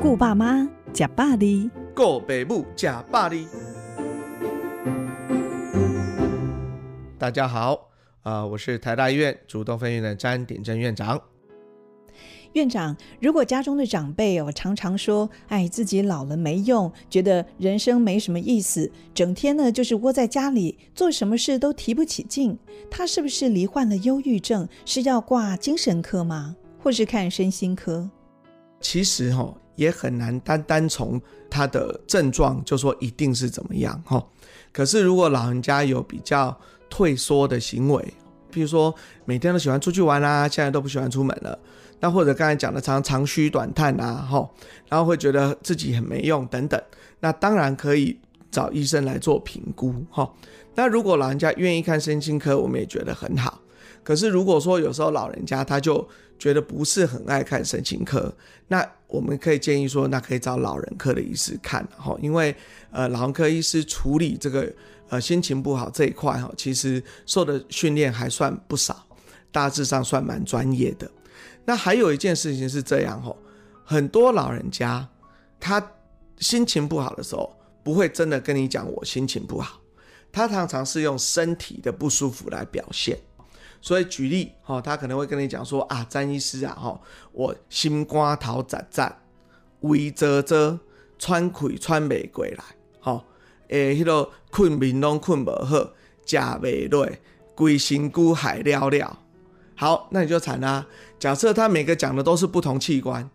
顾爸妈，吃百里，顾爸母，吃百里。大家好，啊、呃，我是台大医院主动分院的詹鼎正院长。院长，如果家中的长辈哦常常说，哎，自己老了没用，觉得人生没什么意思，整天呢就是窝在家里，做什么事都提不起劲，他是不是罹患了忧郁症？是要挂精神科吗？或是看身心科？其实哈、哦，也很难单单从他的症状就说一定是怎么样哈。可是如果老人家有比较退缩的行为，比如说每天都喜欢出去玩啊，现在都不喜欢出门了。那或者刚才讲的常长吁短叹啊，吼，然后会觉得自己很没用等等，那当然可以找医生来做评估，哈。那如果老人家愿意看身心科，我们也觉得很好。可是如果说有时候老人家他就觉得不是很爱看神经科，那我们可以建议说，那可以找老人科的医师看，哈，因为呃老人科医师处理这个呃心情不好这一块，哈，其实受的训练还算不少，大致上算蛮专业的。那还有一件事情是这样吼，很多老人家他心情不好的时候，不会真的跟你讲我心情不好，他常常是用身体的不舒服来表现。所以举例哈，他可能会跟你讲说啊，詹医师啊哈，我心肝头窄窄，胃辄辄，喘气喘袂过来，吼，诶，迄个困眠拢困不好，食袂落，规身骨海了了。好，那你就惨啦。假设他每个讲的都是不同器官，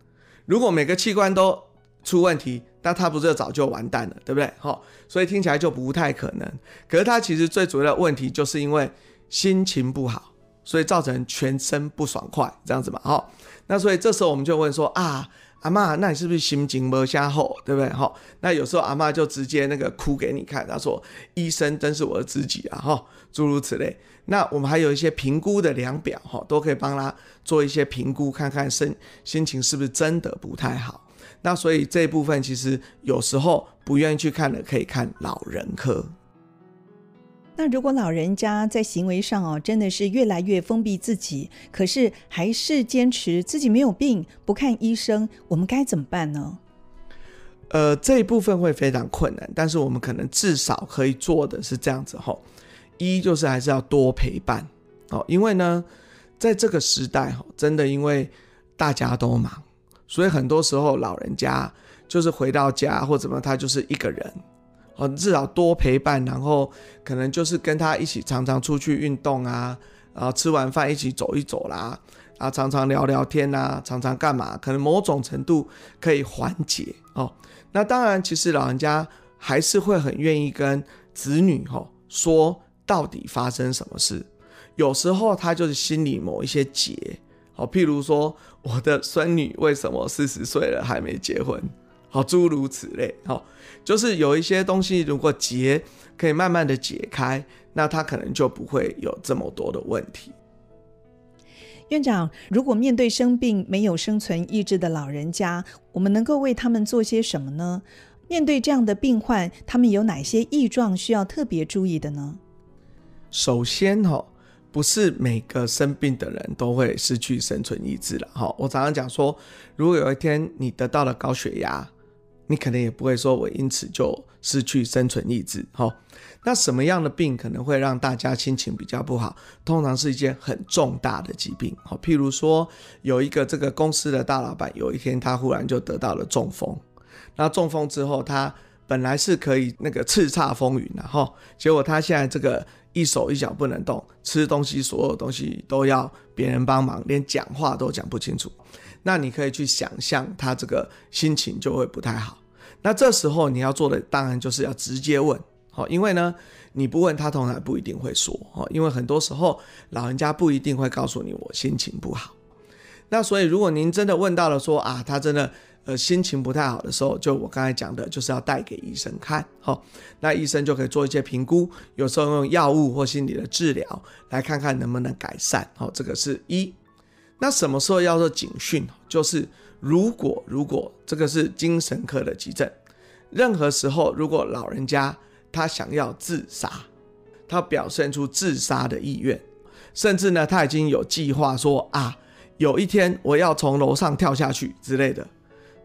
如果每个器官都出问题，那他不是早就完蛋了，对不对？好，所以听起来就不太可能。可是他其实最主要的问题就是因为心情不好，所以造成全身不爽快，这样子嘛。好，那所以这时候我们就问说啊，阿嬷，那你是不是心情没下好，对不对？好，那有时候阿嬷就直接那个哭给你看，她说医生真是我的知己啊，哈，诸如此类。那我们还有一些评估的量表，哈，都可以帮他做一些评估，看看身心情是不是真的不太好。那所以这一部分其实有时候不愿意去看的，可以看老人科。那如果老人家在行为上哦，真的是越来越封闭自己，可是还是坚持自己没有病，不看医生，我们该怎么办呢？呃，这一部分会非常困难，但是我们可能至少可以做的是这样子哈。一就是还是要多陪伴哦，因为呢，在这个时代哈，真的因为大家都忙，所以很多时候老人家就是回到家或怎么，他就是一个人哦，至少多陪伴，然后可能就是跟他一起常常出去运动啊，然后吃完饭一起走一走啦，啊，常常聊聊天啊，常常干嘛，可能某种程度可以缓解哦。那当然，其实老人家还是会很愿意跟子女哈说。到底发生什么事？有时候他就是心里某一些结，好，譬如说我的孙女为什么四十岁了还没结婚？好，诸如此类，好，就是有一些东西如果结可以慢慢的解开，那他可能就不会有这么多的问题。院长，如果面对生病没有生存意志的老人家，我们能够为他们做些什么呢？面对这样的病患，他们有哪些异状需要特别注意的呢？首先哈，不是每个生病的人都会失去生存意志了哈。我常常讲说，如果有一天你得到了高血压，你可能也不会说我因此就失去生存意志哈。那什么样的病可能会让大家心情比较不好？通常是一件很重大的疾病哈，譬如说有一个这个公司的大老板，有一天他忽然就得到了中风，那中风之后他本来是可以那个叱咤风云的哈，结果他现在这个。一手一脚不能动，吃东西所有东西都要别人帮忙，连讲话都讲不清楚。那你可以去想象他这个心情就会不太好。那这时候你要做的当然就是要直接问，好，因为呢你不问他通常不一定会说，哦，因为很多时候老人家不一定会告诉你我心情不好。那所以如果您真的问到了说啊，他真的。呃，心情不太好的时候，就我刚才讲的，就是要带给医生看，好，那医生就可以做一些评估，有时候用药物或心理的治疗来看看能不能改善，好，这个是一。那什么时候要做警讯？就是如果如果这个是精神科的急症，任何时候如果老人家他想要自杀，他表现出自杀的意愿，甚至呢他已经有计划说啊，有一天我要从楼上跳下去之类的。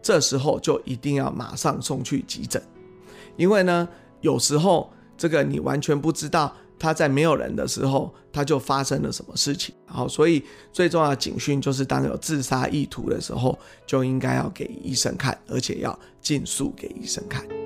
这时候就一定要马上送去急诊，因为呢，有时候这个你完全不知道他在没有人的时候他就发生了什么事情。好，所以最重要的警讯就是当有自杀意图的时候，就应该要给医生看，而且要尽速给医生看。